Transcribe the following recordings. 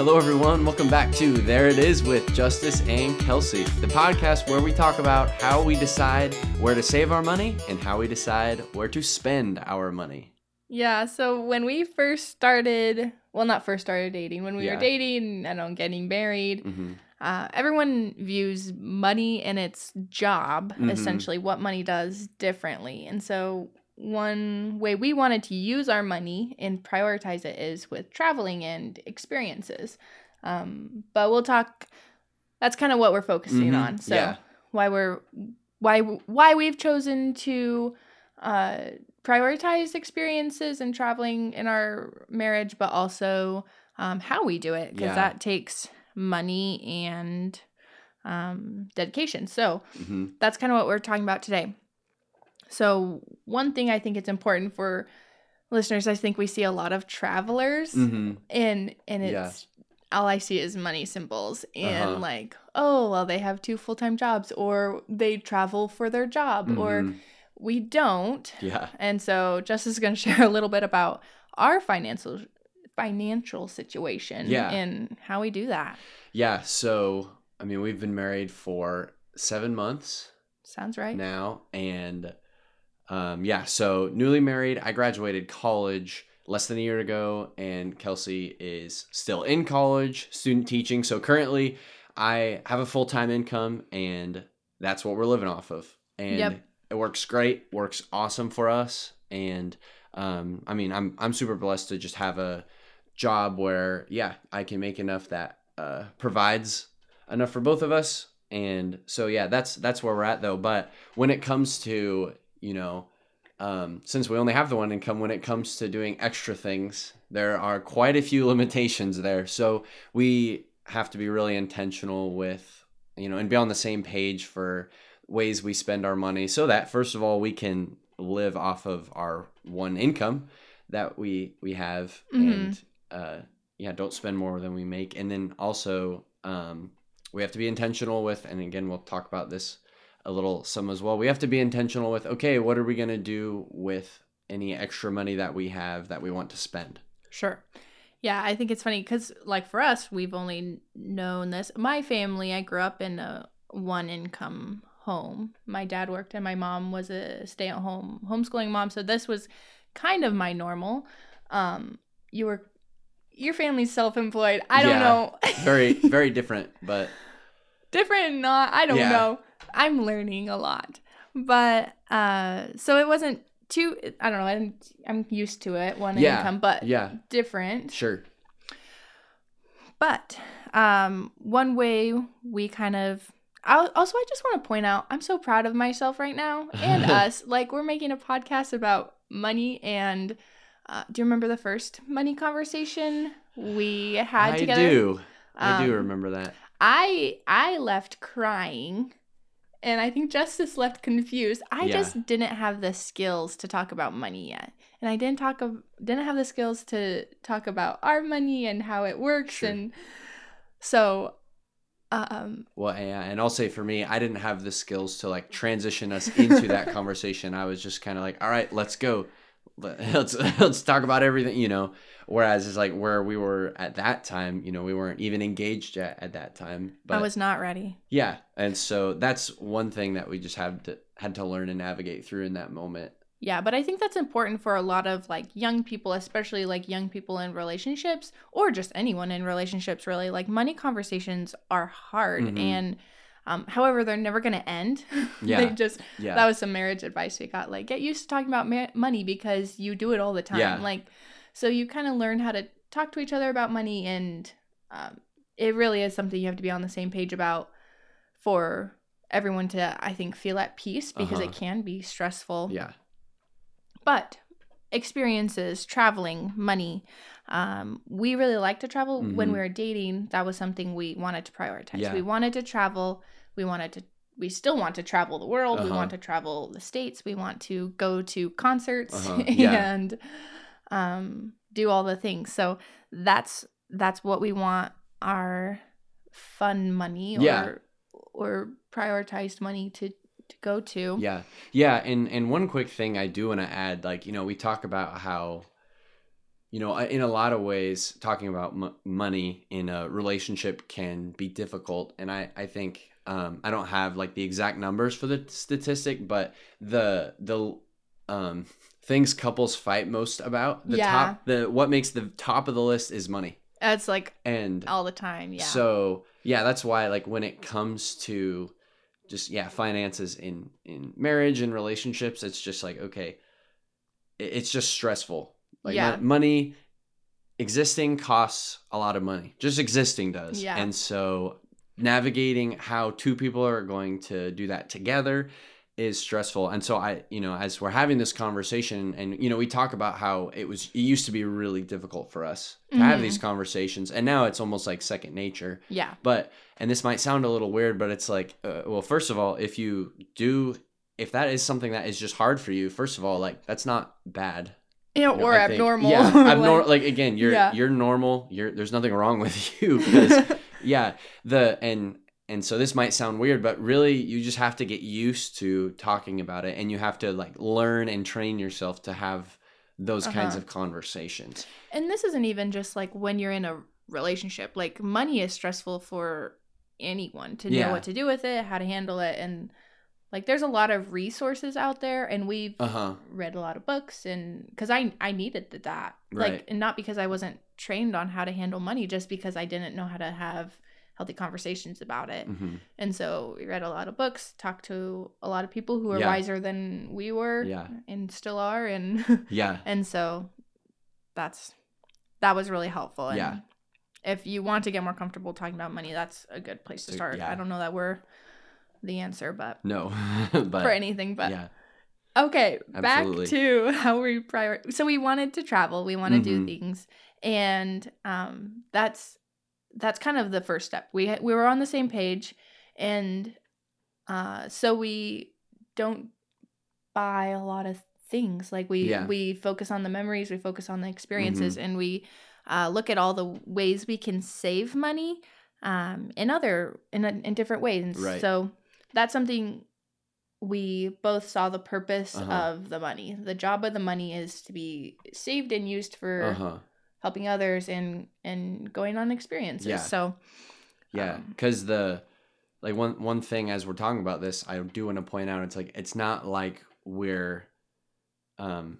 Hello, everyone. Welcome back to There It Is with Justice and Kelsey, the podcast where we talk about how we decide where to save our money and how we decide where to spend our money. Yeah, so when we first started, well, not first started dating, when we Yeah. were dating and on getting married, hmm uh, everyone views money and its job, Mhm. essentially, what money does differently. And so, one way we wanted to use our money and prioritize it is with traveling and experiences. Um, but we'll talk, that's kind of what we're focusing Mhm, on. So, yeah. why we're, why, why we've chosen to, uh, prioritize experiences and traveling in our marriage, but also um, how we do it because Yeah. that takes money and um, dedication. So hmm that's kind of what we're talking about today. So one thing I think it's important for listeners, I think we see a lot of travelers, hmm and and Yeah. it's all I see is money symbols and Uh-huh. like oh well they have two full time jobs or they travel for their job or Mhm. we don't. Yeah. And so Justice is going to share a little bit about our financial financial situation Yeah. and how we do that. Yeah. So, I mean, we've been married for seven months Sounds right. now. And um, yeah, so newly married. I graduated college less than a year ago, and Kelsey is still in college, student teaching. So currently, I have a full time income, and that's what we're living off of. And Yep. it works great, works awesome for us. And um, I mean, I'm I'm super blessed to just have a job where yeah, I can make enough that uh, provides enough for both of us. And so yeah, that's that's where we're at though. But when it comes to you know, um, since we only have the one income, when it comes to doing extra things, there are quite a few limitations there. So we have to be really intentional with you know and be on the same page for ways we spend our money so that first of all we can live off of our one income that we we have Mhm. and uh yeah don't spend more than we make and then also um we have to be intentional with and again we'll talk about this a little sum as well we have to be intentional with okay what are we going to do with any extra money that we have that we want to spend Sure. Yeah, I think it's funny because, like, for us, we've only known this. My family, I grew up in a one income home. My dad worked, and my mom was a stay at home homeschooling mom. So this was kind of my normal. Um, you were, your family's self employed. I don't Yeah. know. very very different but different not i don't Yeah. know i'm learning a lot. But uh so it wasn't too i don't know i'm, I'm used to it one Yeah. income but yeah. different. Sure. But um one way we kind of I, also i just want to point out i'm so proud of myself right now and us. Like we're making a podcast about money and uh, do you remember the first money conversation we had i together? I do. I do Um, remember that. I I left crying and I think Justice left confused. I Yeah. just didn't have the skills to talk about money yet. And I didn't talk of didn't have the skills to talk about our money and how it works Sure. and so um Well, yeah, and I'll say for me, I didn't have the skills to like transition us into that conversation. I was just kind of like, all right, let's go. Let- Let's let's talk about everything, you know. Whereas it's like where we were at that time, you know, we weren't even engaged yet at that time. But I was not ready. yeah, and so that's one thing that we just had to had to learn and navigate through in that moment. Yeah, but I think that's important for a lot of like young people, especially like young people in relationships or just anyone in relationships really. Like money conversations are hard Mhm. and um however they're never going to end. Yeah. they just Yeah, that was some marriage advice we got like get used to talking about ma- money because you do it all the time Yeah. like so you kind of learn how to talk to each other about money and um, it really is something you have to be on the same page about for everyone to i think feel at peace because it Uh-huh. can be stressful yeah, but experiences traveling money um, we really like to travel when Mhm. we were dating that was something we wanted to prioritize Yeah. we wanted to travel we wanted to we still want to travel the world we Uh-huh. want to travel the states we want to go to concerts Uh-huh, yeah. and um, do all the things so that's that's what we want our fun money or Yeah. or prioritized money to to go to Yeah. Yeah, and and one quick thing I do want to add like, you know, we talk about how you know, in a lot of ways, talking about m- money in a relationship can be difficult. And I, I think um, I don't have like the exact numbers for the statistic, but the the um, things couples fight most about the Yeah. top the what makes the top of the list is money It's like and all the time. Yeah. so yeah, that's why like when it comes to just yeah finances in in marriage and relationships, it's just like okay, it's just stressful. Like Yeah. money existing costs a lot of money. Just existing does. Yeah. And so navigating how two people are going to do that together is stressful. And so I, you know, as we're having this conversation and you know, we talk about how it was it used to be really difficult for us to have Mhm. these conversations and now it's almost like second nature. yeah. But and this might sound a little weird, but it's like uh, well, first of all, if you do if that is something that is just hard for you, first of all, like that's not bad. You know, you know, or I think. abnormal. Yeah, like- abnormal. Like again, you're Yeah. you're normal. You're there's nothing wrong with you because yeah, the and and so this might sound weird, but really you just have to get used to talking about it, and you have to like learn and train yourself to have those kinds Uh-huh. of conversations. and this isn't even just like when you're in a relationship. Like money is stressful for anyone to know Yeah. what to do with it, how to handle it, and like there's a lot of resources out there, and we've Uh huh. read a lot of books, and because I I needed that, Right. like, and not because I wasn't trained on how to handle money, just because I didn't know how to have healthy conversations about it. hmm And so we read a lot of books, talked to a lot of people who are Yeah. wiser than we were, Yeah. and still are, and Yeah. and so that's that was really helpful. And Yeah. If you want to get more comfortable talking about money, that's a good place to start. yeah. I don't know that we're the answer, but No, but for anything, but yeah. okay, Absolutely. back to how we prior. So we wanted to travel, we want to do Mhm. things, and um, that's that's kind of the first step. We we were on the same page, and uh, so we don't buy a lot of things. Like we Yeah. we focus on the memories, we focus on the experiences, Mm-hmm. and we uh, look at all the ways we can save money um, in other in in different ways. Right. So that's something we both saw the purpose Uh-huh. of the money. The job of the money is to be saved and used for Uh huh. Helping others and and going on experiences. Yeah. So Yeah, Um, because the like one one thing as we're talking about this, I do want to point out it's like it's not like we're um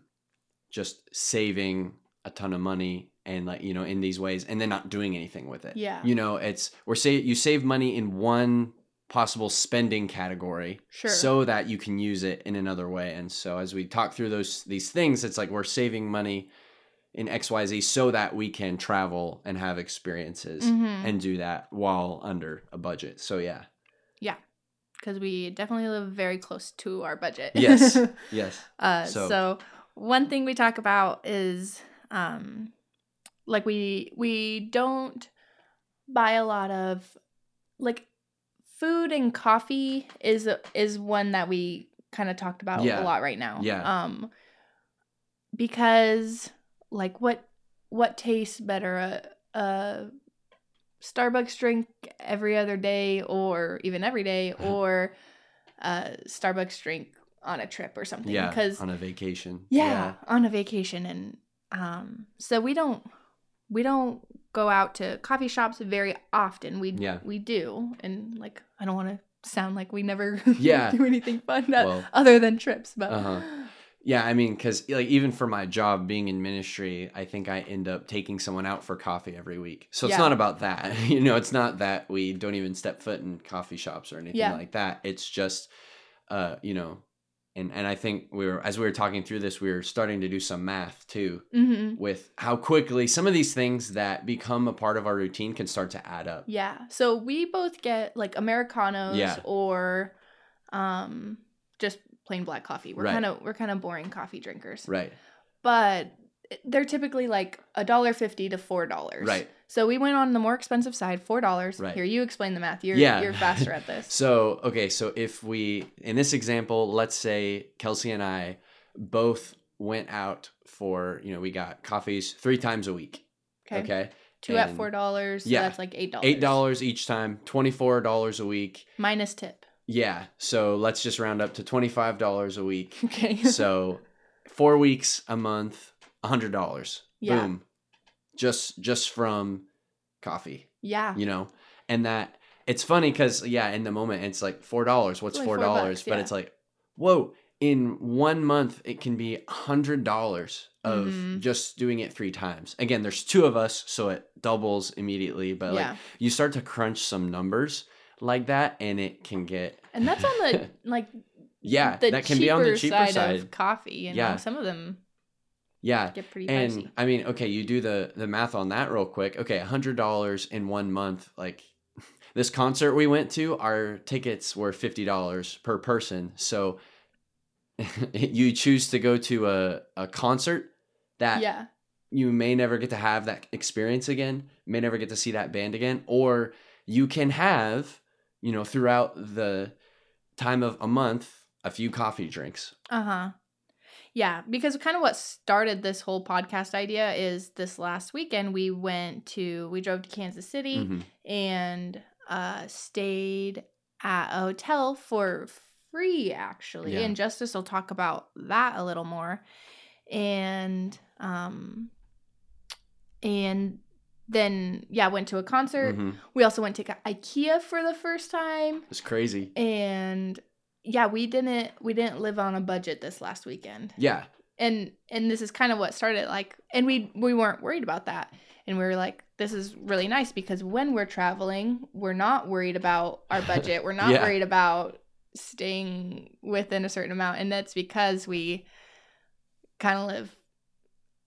just saving a ton of money and like you know in these ways and then not doing anything with it. Yeah. you know it's we're say you save money in one possible spending category Sure. so that you can use it in another way and so as we talk through those these things it's like we're saving money in xyz so that we can travel and have experiences Mhm. and do that while under a budget. So yeah. yeah. because we definitely live very close to our budget. Yes. Yes. uh, So- so. one thing we talk about is um, like we we don't buy a lot of like food and coffee is is one that we kind of talked about Yeah. a lot right now. Yeah. Um, because like what what tastes better a a Starbucks drink every other day or even every day or a Starbucks drink on a trip or something Yeah. because on a vacation. yeah, on a vacation and um so we don't we don't go out to coffee shops very often we Yeah. we do and like i don't want to sound like we never Yeah. do anything fun Well, other than trips but Uh-huh. Yeah, I mean, because like even for my job being in ministry, I think I end up taking someone out for coffee every week. So it's Yeah. not about that, you know. It's not that we don't even step foot in coffee shops or anything Yeah. like that. It's just, uh, you know, and and I think we were as we were talking through this, we were starting to do some math too hmm with how quickly some of these things that become a part of our routine can start to add up. yeah so we both get like americanos Yeah. or um just plain black coffee we're Right. kind of we're kind of boring coffee drinkers Right. but they're typically like a dollar fifty to four dollars Right. So we went on the more expensive side, four dollars. Right. Here, you explain the math. You're Yeah. you're faster at this. So, okay, so if we, in this example, let's say Kelsey and I both went out for, you know, we got coffees three times a week. Okay. Okay. Two at four dollars. So yeah. that's like eight dollars. Eight dollars each time, $24 a week. minus tip. Yeah. So let's just round up to $25 a week. Okay. So four weeks a month, $100. Yeah. boom just just from coffee Yeah. you know and that it's funny because yeah in the moment it's like four dollars what's It's like four four dollars bucks, but yeah. it's like whoa in one month it can be a hundred dollars of Mhm. just doing it three times again there's two of us so it doubles immediately but like you start to crunch some numbers like that and it can get And that's on the like yeah the that can be on the cheaper side, side, of coffee. You know, Yeah. some of them yeah get pretty and pricey. i mean okay you do the the math on that real quick okay a hundred dollars in one month like this concert we went to our tickets were fifty dollars per person so you choose to go to a, a concert that Yeah. you may never get to have that experience again may never get to see that band again or you can have you know throughout the time of a month a few coffee drinks Uh huh. Yeah, because kind of what started this whole podcast idea is this last weekend we went to we drove to Kansas City Mhm. and uh stayed at a hotel for free actually. Yeah. And Justice will talk about that a little more. And um and then yeah, went to a concert. Mhm. We also went to IKEA for the first time. It's crazy. And yeah we didn't we didn't live on a budget this last weekend. Yeah. And and this is kind of what started like and we we weren't worried about that. And we were like this is really nice because when we're traveling we're not worried about our budget. We're not Yeah. worried about staying within a certain amount. And that's because we kind of live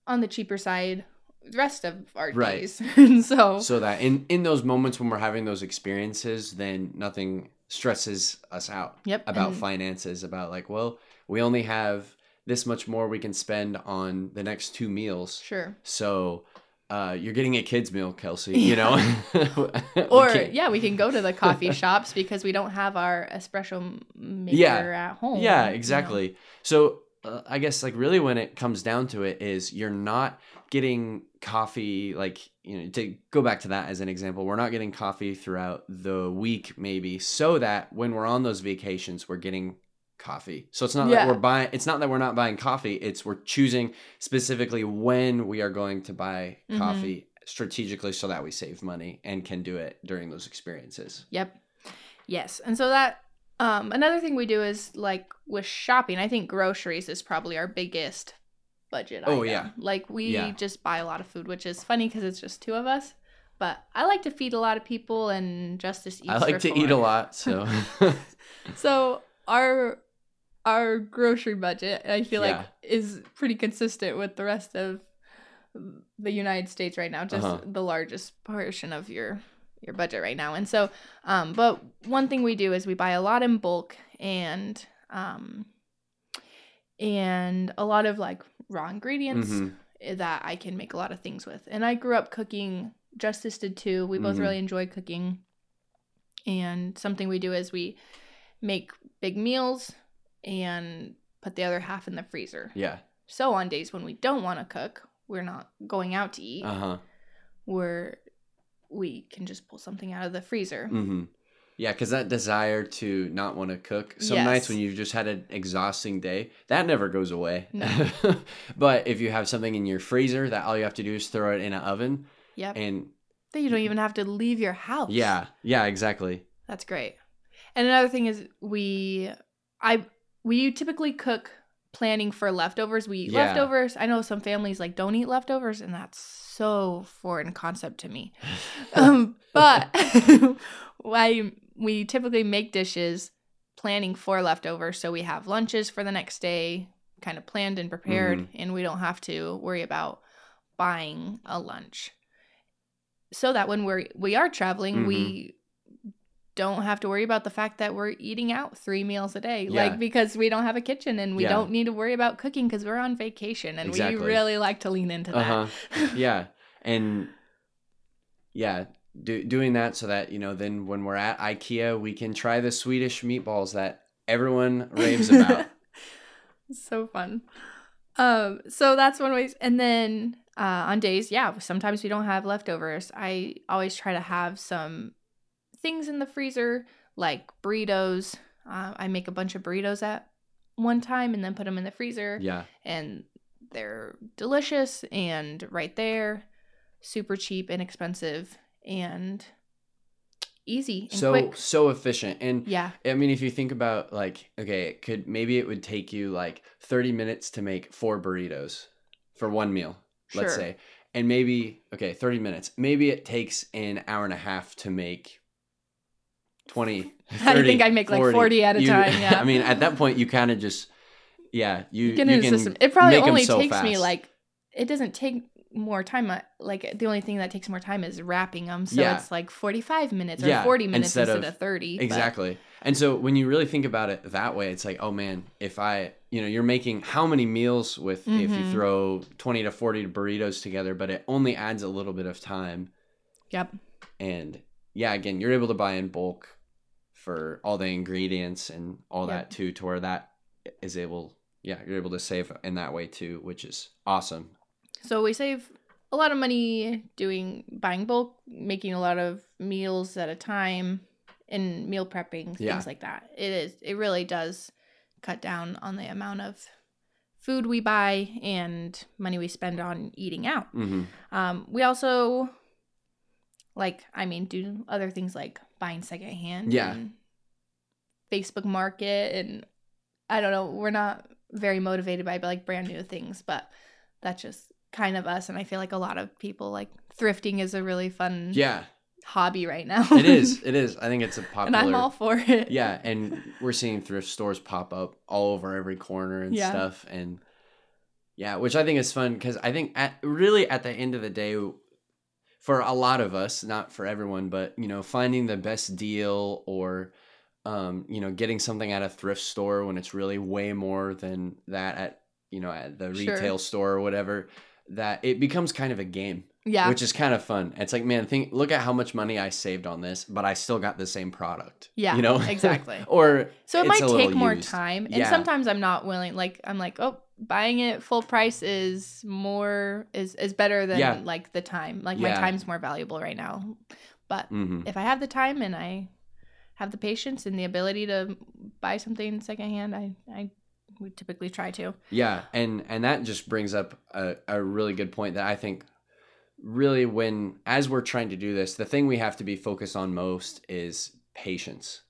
on the cheaper side the rest of our Right. days and so so that in in those moments when we're having those experiences then nothing stresses us out yep about and- finances about like well we only have this much more we can spend on the next two meals sure so uh, you're getting a kids meal kelsey you know or yeah, we can go to the coffee shops because we don't have our espresso maker Yeah. at home. yeah you know. exactly so uh, i guess like really when it comes down to it is you're not getting coffee like you know to go back to that as an example we're not getting coffee throughout the week maybe so that when we're on those vacations we're getting coffee so it's not Yeah. that we're buying it's not that we're not buying coffee it's we're choosing specifically when we are going to buy Mhm. coffee strategically so that we save money and can do it during those experiences Yep. Yes, and so that um another thing we do is like with shopping. I think groceries is probably our biggest budget. Oh, item. yeah. like we Yeah. just buy a lot of food, which is funny because it's just two of us. But I like to feed a lot of people, and Justice eats. i like to eat a lot so So our our grocery budget, I feel Yeah. like, is pretty consistent with the rest of the United States right now. Just Uh-huh. the largest portion of your your budget right now. And so, um, but one thing we do is we buy a lot in bulk and um, and a lot of like raw ingredients Mhm. that I can make a lot of things with. And I grew up cooking. Justice did too. We both Mhm. really enjoy cooking. And something we do is we make big meals and put the other half in the freezer. yeah So on days when we don't want to cook, we're not going out to eat. uh-huh We're we can just pull something out of the freezer. Mm-hmm. Yeah, because that desire to not want to cook. Some nights when you've just had an exhausting day, that never goes away. No. but if you have something in your freezer that all you have to do is throw it in an oven, Yep. and then you don't even have to leave your house. yeah, yeah, exactly. That's great. And another thing is we I we typically cook planning for leftovers. We eat Yeah. leftovers. I know some families like don't eat leftovers and that's so foreign concept to me. um, but why we typically make dishes planning for leftovers so we have lunches for the next day kind of planned and prepared Mm-hmm. and we don't have to worry about buying a lunch so that when we're we are traveling Mm-hmm. we don't have to worry about the fact that we're eating out three meals a day Yeah. like because we don't have a kitchen and we Yeah. don't need to worry about cooking because we're on vacation and Exactly. we really like to lean into Uh that yeah, and yeah, do, doing that so that you know then when we're at IKEA, we can try the Swedish meatballs that everyone raves about. so fun. Um, so that's one way. And then uh, on days, yeah, sometimes we don't have leftovers. I always try to have some things in the freezer, like burritos. Uh, I make a bunch of burritos at one time and then put them in the freezer, yeah, and they're delicious and right there, super cheap, and inexpensive, and easy and so quick. so efficient and Yeah. I mean, if you think about like, okay, it could maybe it would take you like 30 minutes to make four burritos for one meal, let's say. And maybe, okay, 30 minutes. Maybe it takes an hour and a half to make 20. I think I make like 40 at a You- time, yeah. I mean, at that point, you kind of just, yeah, you, Get you in the can system. It probably only so takes me like, it doesn't take more time. uh, Like, the only thing that takes more time is wrapping them. So Yeah. it's like 45 minutes or Yeah, 40 minutes instead instead, of- of, 30. but- Exactly. And so when you really think about it that way, it's like, oh man, if I, you know, you're making how many meals with if you Mhm. throw 20 to 40 burritos together, but it only adds a little bit of time. Yep. And yeah, again, you're able to buy in bulk for all the ingredients and all Yep. that too, to where that is able, yeah, you're able to save in that way too, which is awesome. So we save a lot of money doing buying bulk, making a lot of meals at a time, and meal prepping Yeah. things like that. It is. It really does cut down on the amount of food we buy and money we spend on eating out. hmm Um, we also like, I mean, do other things like buying secondhand. Yeah. and Facebook Market, and I don't know. We're not very motivated by like brand new things, but that's just kind of us. And I feel like a lot of people like thrifting is a really fun Yeah, hobby right now. it is. It is. I think it's a popular. and I'm all for it. yeah and we're seeing thrift stores pop up all over every corner and Yeah. stuff and yeah which i think is fun because i think at really at the end of the day for a lot of us not for everyone but you know finding the best deal or um, you know getting something at a thrift store when it's really way more than that at you know at the Sure. retail store or whatever that it becomes kind of a game Yeah. which is kind of fun. It's like, man, think look at how much money I saved on this, but I still got the same product. Yeah, you know exactly. or So it might take more used. time. And Yeah. sometimes I'm not willing like I'm like, oh, buying it full price is more is is better than Yeah. like the time. Like Yeah. my time's more valuable right now. But hmm if I have the time and I have the patience and the ability to buy something secondhand, I I would typically try to. Yeah, and and that just brings up a, a really good point that I think really when as we're trying to do this, the thing we have to be focused on most is patience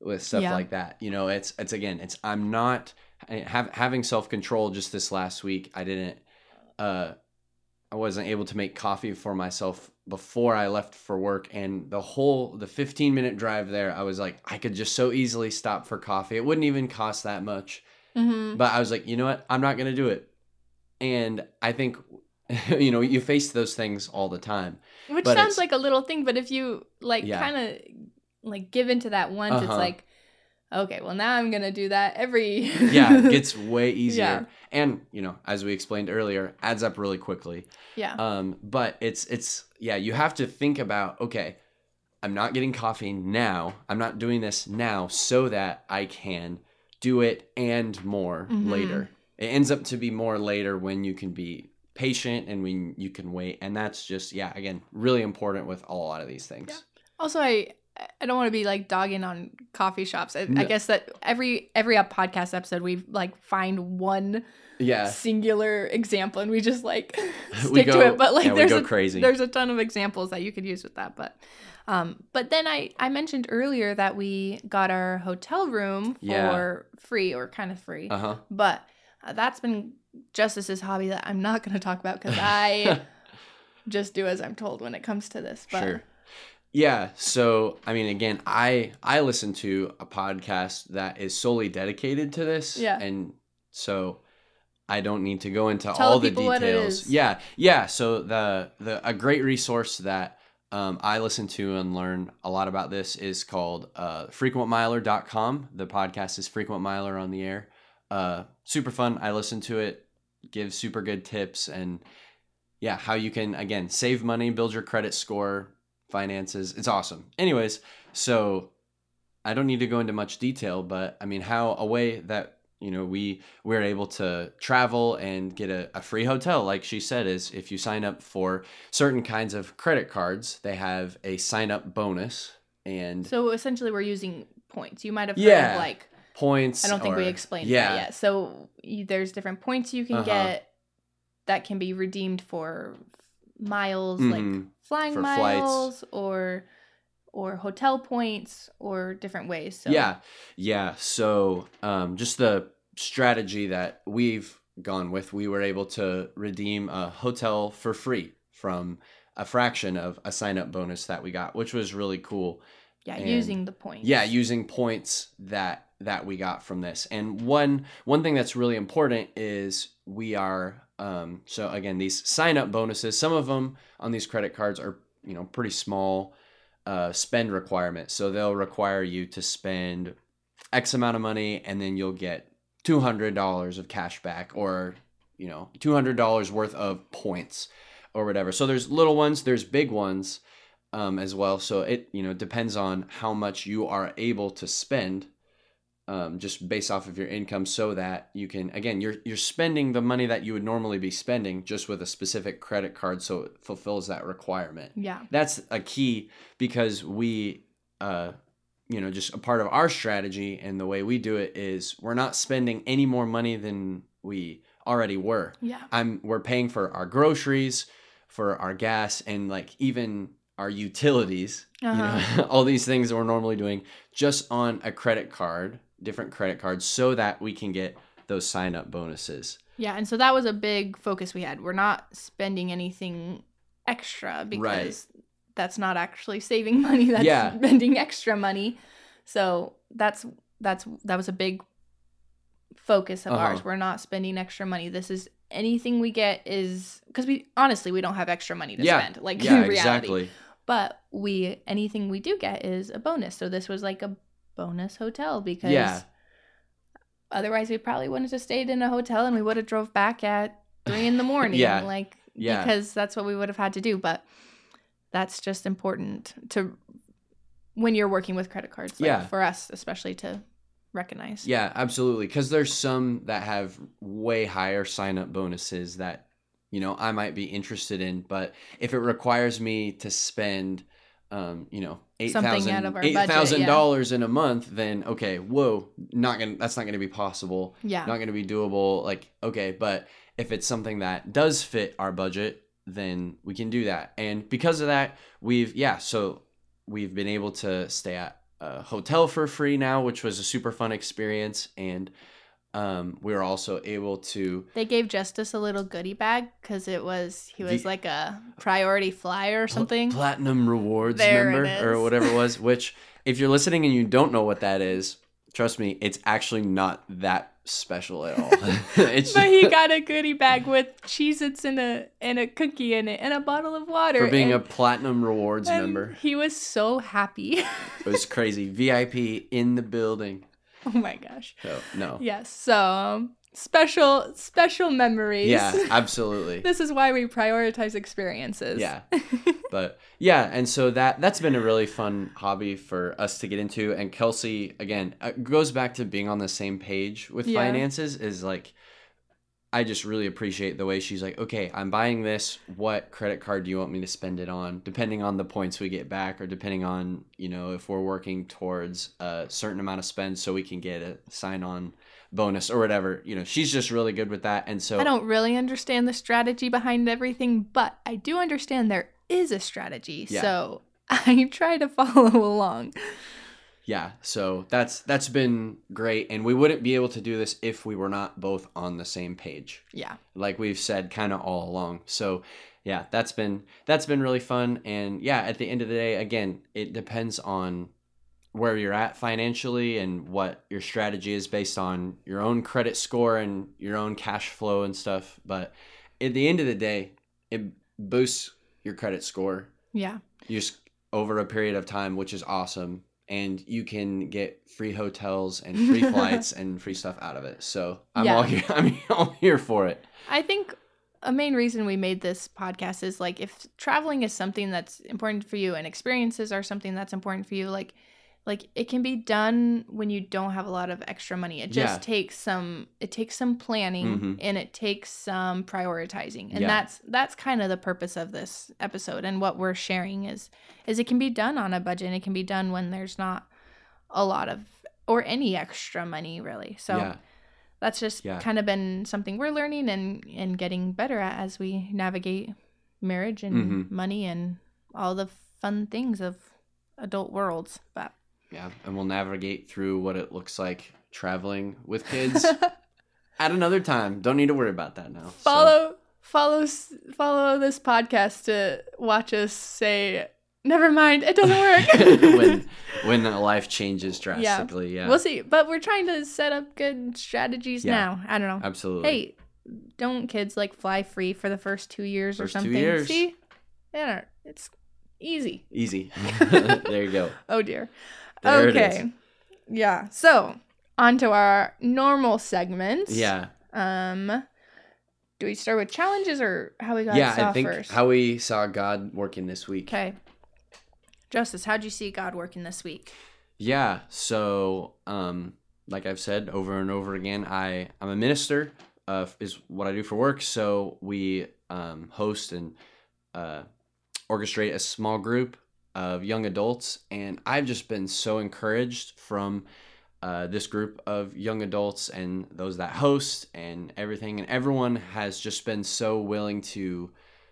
with stuff Yeah. like that. You know, it's it's again, it's I'm not have having self control. Just this last week, I didn't. uh I wasn't able to make coffee for myself before I left for work and the whole the 15 minute drive there I was like I could just so easily stop for coffee. It wouldn't even cost that much. Mm-hmm. But I was like, you know what? I'm not going to do it. And I think, you know, you face those things all the time. Which sounds like a little thing, but if you like Yeah. kind of like give into that once, it's Uh-huh. like, okay, well now I'm gonna do that every. Yeah, it gets way easier. Yeah. And, you know, as we explained earlier, adds up really quickly. yeah. Um, but it's, it's, yeah, you have to think about, okay, I'm not getting coffee now. I'm not doing this now so that I can do it and more Mhm. later. It ends up to be more later when you can be patient and when you can wait. And that's just, yeah, again, really important with a lot of these things. Yeah. Also, I I don't want to be like dogging on coffee shops. I, I guess that every every podcast episode we like find one Yeah. singular example and we just like stick We to it. But like yeah, there's go a, crazy. there's a ton of examples that you could use with that. But um, but then I I mentioned earlier that we got our hotel room for Yeah. free or kind of free, Uh huh. but uh, that's been Justice's hobby that I'm not going to talk about because I just do as I'm told when it comes to this. But Sure. Yeah. So, I mean, again, I I listen to a podcast that is solely dedicated to this. Yeah. And so I don't need to go into Tell all the the what it details. Yeah. Yeah. So the the a great resource that um, I listen to and learn a lot about this is called uh, frequentmiler.com. The podcast is Frequent Miler on the air. Uh, super fun. I listen to it, gives super good tips and yeah, how you can again save money, build your credit score, finances. It's awesome. Anyways, so I don't need to go into much detail, but I mean how a way that you know we we're able to travel and get a, a free hotel like she said is if you sign up for certain kinds of credit cards they have a sign up bonus and So essentially, we're using points. You might have heard Yeah. of like points I don't think we explained yeah that yet. So you, there's different points you can Uh-huh. get that can be redeemed for miles Mhm. like flying For flights. miles or or hotel points or different ways so Yeah, yeah. So, um, just the strategy that we've gone with, we were able to redeem a hotel for free from a fraction of a sign up bonus that we got, which was really cool. yeah And- using the points Yeah, using points that that we got from this. And one one thing that's really important is we are um, so again these sign up bonuses. Some of them on these credit cards are you know pretty small uh, spend requirements. So they'll require you to spend X amount of money, and then you'll get two hundred dollars of cash back, or you know two hundred dollars worth of points, or whatever. So there's little ones, there's big ones um, as well. So it you know depends on how much you are able to spend, um, just based off of your income, so that you can again you're you're spending the money that you would normally be spending just with a specific credit card, so it fulfills that requirement. yeah That's a key because we. Uh, you know, just a part of our strategy and the way we do it is we're not spending any more money than we already were. yeah I'm we're paying for our groceries, for our gas, and like even our utilities. You know, all these things that we're normally doing just on a credit card, different credit cards, so that we can get those sign up bonuses. Yeah, and so that was a big focus we had. We're not spending anything extra because Right. that's not actually saving money. That's Yeah. spending extra money. So that's that's that was a big focus of Uh-huh. ours. We're not spending extra money. This is anything we get is because we honestly we don't have extra money to Yeah. spend. Like yeah, in reality. exactly. But we anything we do get is a bonus. So this was like a bonus hotel because Yeah. otherwise we probably wouldn't have stayed in a hotel and we would have drove back at three in the morning. Yeah. Like Yeah. because that's what we would have had to do. But that's just important to when you're working with credit cards. Like Yeah. For us, especially to recognize. Yeah, absolutely. Because there's some that have way higher sign up bonuses that, you know, I might be interested in. But if it requires me to spend, um, you know, eight something out of our eight thousand dollars in a month, then okay, whoa, not gonna that's not gonna be possible. Yeah. Not gonna be doable. Like, okay, but if it's something that does fit our budget, then we can do that. And because of that, we've yeah, so we've been able to stay at a hotel for free now, which was a super fun experience. And um, we were also able to They gave Justice a little goodie bag because it was he was The- like a priority flyer or something. platinum rewards There member or whatever it was. Which, if you're listening and you don't know what that is, trust me, it's actually not that special at all. it's but he got a goodie bag with Cheez-Its and a and a cookie in it and a bottle of water. for being a platinum rewards and member. He was so happy. It was crazy. VIP in the building. oh my gosh. So no. Yes. So um, special special memories. Yeah, absolutely. this is why we prioritize experiences. Yeah. but yeah, and so that that's been a really fun hobby for us to get into. And Kelsey, again, uh, goes back to being on the same page with Yeah. finances. Is like, I just really appreciate the way she's like, okay, I'm buying this. What credit card do you want me to spend it on? Depending on the points we get back, or depending on you know if we're working towards a certain amount of spend, so we can get a sign on bonus or whatever. You know, she's just really good with that. And so I don't really understand the strategy behind everything, but I do understand there is a strategy. Yeah. So I try to follow along. Yeah so that's that's been great and we wouldn't be able to do this if we were not both on the same page Yeah. like we've said kind of all along so yeah that's been that's been really fun and yeah at the end of the day again it depends on where you're at financially and what your strategy is based on your own credit score and your own cash flow and stuff but at the end of the day it boosts your credit score Yeah. just over a period of time, which is awesome. And you can get free hotels and free flights and free stuff out of it. So I'm Yeah. all here. I'm all here for it. I think a main reason we made this podcast is like if traveling is something that's important for you and experiences are something that's important for you, like like it can be done when you don't have a lot of extra money. It just Yeah. takes some it takes some planning Mhm. and it takes some prioritizing. And Yeah. that's that's kind of the purpose of this episode and what we're sharing is is it can be done on a budget and it can be done when there's not a lot of or any extra money really. So yeah. that's just kind of been something we're learning and and getting better at as we navigate marriage and Mhm. money and all the fun things of adult worlds. But Yeah, and we'll navigate through what it looks like traveling with kids at another time. Don't need to worry about that now. So- follow follow follow this podcast to watch us say never mind it doesn't work when when life changes drastically. Yeah, we'll see but we're trying to set up good strategies Yeah. now i don't know absolutely. hey don't kids like fly free for the first two years First or two something years. see yeah it's easy Easy. there you go. oh dear There okay yeah so on to our normal segments Yeah, um do we start with challenges or how we got yeah. saw I think first how we saw God working this week. Okay. Justice, how'd you see God working this week? Yeah. So, um, like I've said over and over again, I I'm a minister. Uh, is what I do for work. So we um, host and uh, orchestrate a small group of young adults, and I've just been so encouraged from uh, this group of young adults and those that host and everything, and everyone has just been so willing to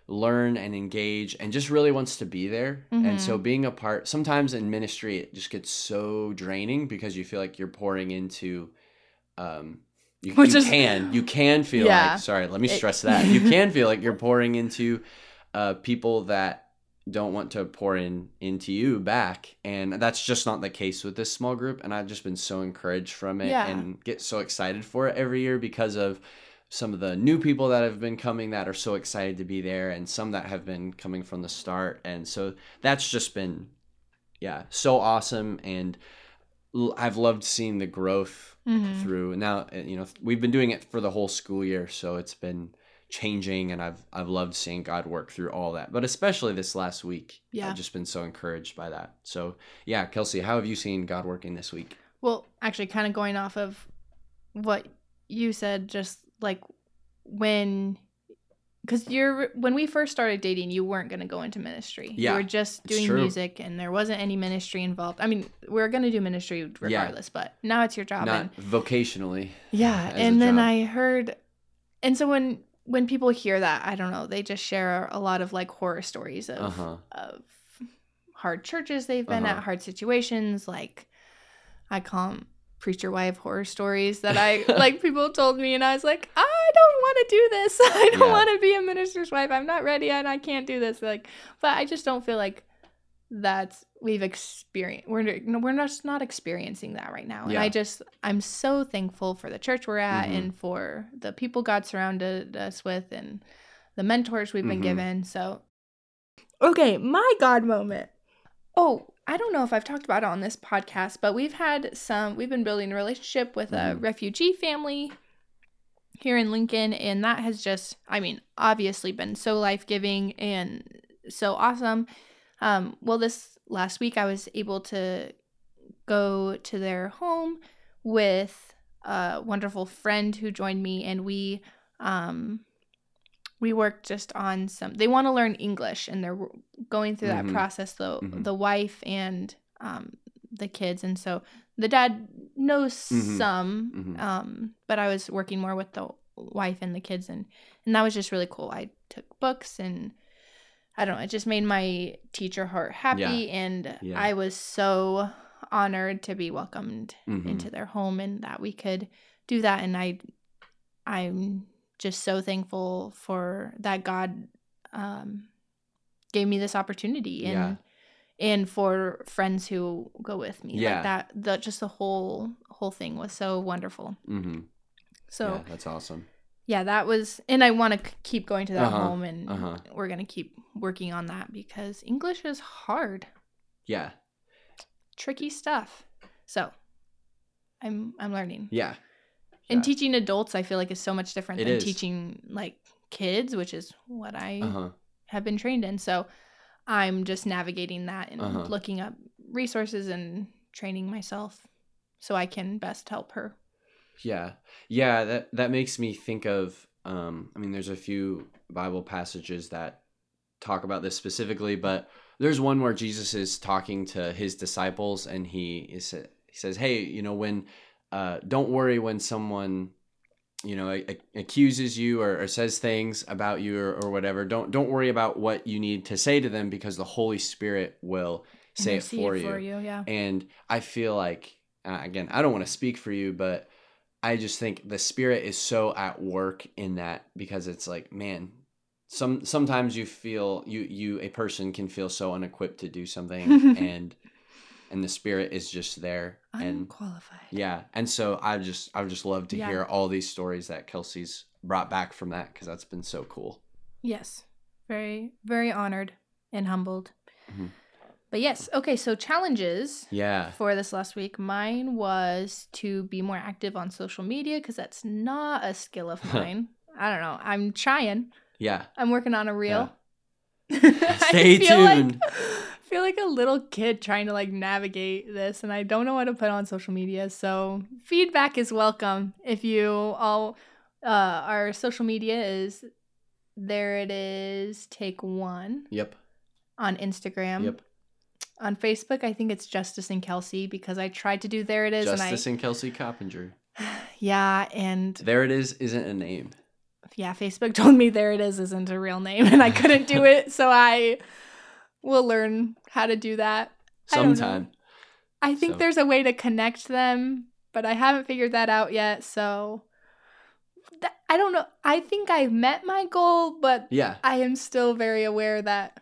learn and engage and just really wants to be there. And so being a part sometimes in ministry it just gets so draining because you feel like you're pouring into um you, you is- can you can feel Yeah. like sorry, let me It- stress that. You can feel like you're pouring into uh people that don't want to pour in into you back. And that's just not the case with this small group. And I've just been so encouraged from it Yeah. and get so excited for it every year because of some of the new people that have been coming that are so excited to be there and some that have been coming from the start. And so that's just been yeah so awesome. And I've loved seeing the growth Mhm. through. Now uh, you know we've been doing it for the whole school year. So it's been changing and i've i've loved seeing god work through all that but especially this last week Yeah. i've just been so encouraged by that so yeah kelsey how have you seen god working this week Well, actually, kind of going off of what you said, just like when, because you're when we first started dating, you weren't going to go into ministry. Yeah, you were just doing music, and there wasn't any ministry involved. I mean, we are going to do ministry regardless, but now it's your job. not and vocationally Yeah, and then job. I heard, and so when when people hear that, I don't know, they just share a lot of like horror stories of uh-huh of hard churches they've been Uh-huh. at, hard situations. Like I call 'em preacher wife horror stories that I like people told me, and I was like, I don't want to do this. I don't Yeah. want to be a minister's wife. I'm not ready, and I can't do this. Like, but I just don't feel like that's we've experienced. We're no, we're just not experiencing that right now. And I just I'm so thankful for the church we're at Mhm. and for the people God surrounded us with and the mentors we've been Mhm. given. So Okay, my God moment. Oh, I don't know if I've talked about it on this podcast, but we've had some, we've been building a relationship with a Mhm. refugee family here in Lincoln, and that has just, I mean, obviously been so life giving and so awesome. Um, well, this last week I was able to go to their home with a wonderful friend who joined me, and we, um, we worked just on some. They want to learn English, and they're going through that Mhm. process. The Mhm. the wife and um, the kids, and so the dad knows Mhm. some, Mhm. um, but I was working more with the wife and the kids, and and that was just really cool. I took books and I don't know, it just made my teacher heart happy, and Yeah. I was so honored to be welcomed Mhm. into their home and that we could do that. And I, I'm just so thankful for that God um, gave me this opportunity and Yeah. and for friends who go with me. Yeah. Like that, the just the whole whole thing was so wonderful. mm-hmm. So yeah, that's awesome yeah, that was, and I want to keep going to that Uh-huh, home, and uh-huh. we're gonna keep working on that because English is hard, yeah tricky stuff. So, I'm I'm learning, yeah and Yeah. teaching adults, I feel like is so much different It than is. teaching like kids, which is what I uh-huh have been trained in. So, I'm just navigating that and Uh-huh. looking up resources and training myself so I can best help her. Yeah. Yeah, that that makes me think of um I mean there's a few Bible passages that talk about this specifically, but there's one where Jesus is talking to his disciples and he is he says, "Hey, you know when uh don't worry when someone you know a- a- accuses you or, or says things about you or, or whatever don't don't worry about what you need to say to them because the holy spirit will say it Intercede for you you, yeah. and i feel like uh, again i don't want to speak for you but i just think the spirit is so at work in that because it's like man some sometimes you feel you you a person can feel so unequipped to do something and and the spirit is just there and Unqualified. yeah and so i just i would just love to Yeah. hear all these stories that kelsey's brought back from that because that's been so cool Yes. Very, very honored and humbled. Mhm. But yes, okay, so challenges yeah for this last week. Mine was to be more active on social media because that's not a skill of mine. I don't know. I'm trying. yeah I'm working on a reel. Stay I feel tuned. Like, I feel like a little kid trying to like navigate this, and I don't know what to put on social media. So feedback is welcome. If you all, uh, our social media is there. It is take one yep on Instagram. yep On Facebook, I think it's Justice and Kelsey because I tried to do there it is, justice and kelsey coppinger yeah, and there it is isn't a name yeah, Facebook told me there it is isn't a real name, and I couldn't do it, so I will learn how to do that. I sometime I think So- there's a way to connect them, but I haven't figured that out yet. So I don't know. I think I've met my goal, but yeah I am still very aware that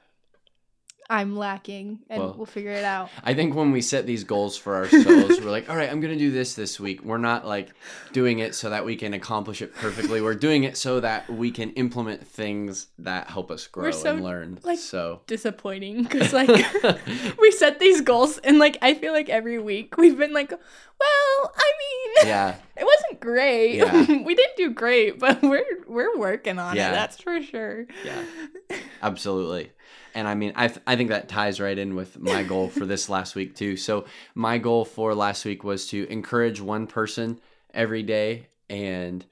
I'm lacking, and Well- we'll figure it out. I think when we set these goals for ourselves, we're like, all right, I'm going to do this this week. We're not like doing it so that we can accomplish it perfectly. We're doing it so that we can implement things that help us grow so, and learn. like, so, Disappointing because like we set these goals, and like I feel like every week we've been like, well, I mean, yeah, it wasn't great. Yeah. we didn't do great, but we're we're working on Yeah. it. That's for sure. yeah, absolutely. And I mean, I, I think that ties right in with my goal for this last week, too. So, my goal for last week was to encourage one person every day. And,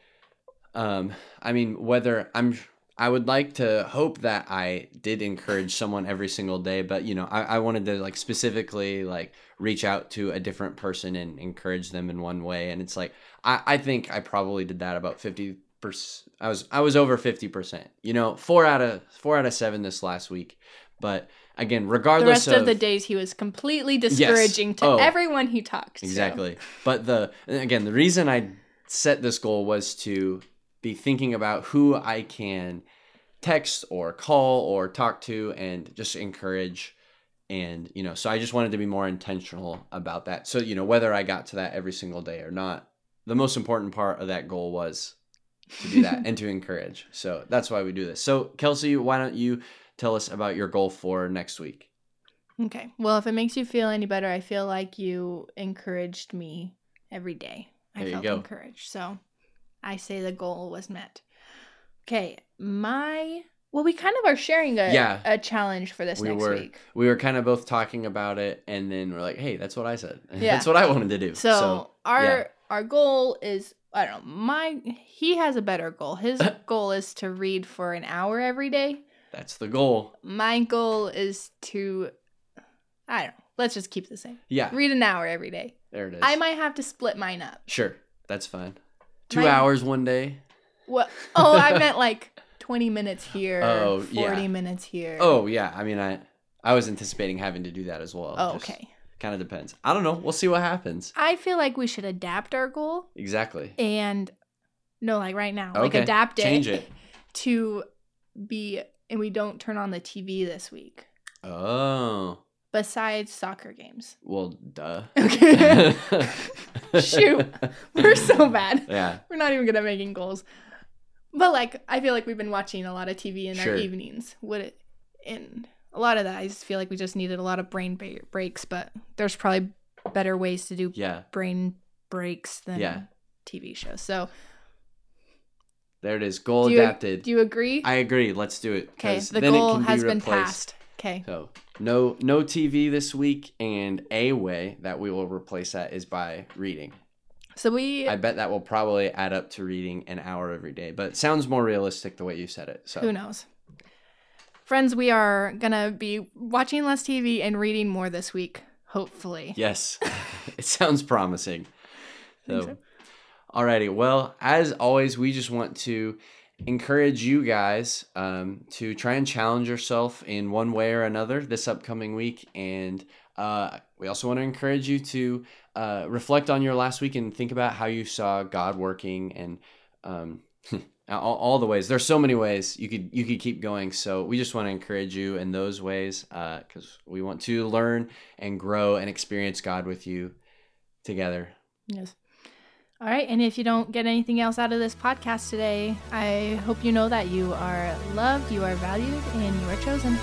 um, I mean, whether I'm, I would like to hope that I did encourage someone every single day, but, you know, I, I wanted to like specifically like reach out to a different person and encourage them in one way. And it's like, I, I think I probably did that about 50 percent. I was, I was over 50%, you know, four out of four out of seven this last week. But again, the regardless rest of, the days he was completely discouraging to Oh. everyone he talked to. Exactly. But the again, the reason I set this goal was to be thinking about who I can text or call or talk to and just encourage and you know, so I just wanted to be more intentional about that. So, you know, whether I got to that every single day or not, the most important part of that goal was to do that and to encourage. So, that's why we do this. So, Kelsey, why don't you tell us about your goal for next week? Okay. Well, if it makes you feel any better, I feel like you encouraged me every day. I There you felt go. encouraged. So I say the goal was met. Okay. My well, we kind of are sharing a Yeah. a challenge for this We next were. week. we were kind of both talking about it and then we're like hey that's what i said Yeah. that's what i wanted to do So, our yeah. Our goal is I don't know, my he has a better goal. His goal is to read for an hour every day. that's the goal My goal is to I don't know. Let's just keep the same. yeah Read an hour every day. there it is I might have to split mine up. sure that's fine two My- hours one day What? Oh, I meant like 20 minutes here, Oh, 40 yeah. minutes here. oh yeah i mean i i was anticipating having to do that as well Oh, okay. Kind of depends i don't know we'll see what happens I feel like we should adapt our goal exactly and no, like right now, like Okay, adapt it, change it. to be, and we don't turn on the TV this week oh besides soccer games. well duh Okay. Shoot. We're so bad. yeah We're not even good at making goals. But like, I feel like we've been watching a lot of TV in Sure. our evenings. Would it? And a lot of that, I just feel like we just needed a lot of brain ba- breaks. But there's probably better ways to do yeah brain breaks than Yeah. TV shows. So there it is goal do you, adapted do you agree? i agree let's do it Okay. the then it goal can be has been replaced. passed. Okay. So no no TV this week, and a way that we will replace that is by reading. So we I bet that will probably add up to reading an hour every day, but it sounds more realistic the way you said it. So who knows. Friends, we are gonna be watching less TV and reading more this week, hopefully. yes, it sounds promising. So, so. Alrighty. Well, as always, we just want to encourage you guys um, to try and challenge yourself in one way or another this upcoming week. And uh, we also want to encourage you to uh, reflect on your last week and think about how you saw God working and um, all, all, the ways. There's so many ways you could you could keep going. So we just want to encourage you in those ways because uh, we want to learn and grow and experience God with you together. Yes. All right. And if you don't get anything else out of this podcast today, I hope you know that you are loved, you are valued, and you are chosen.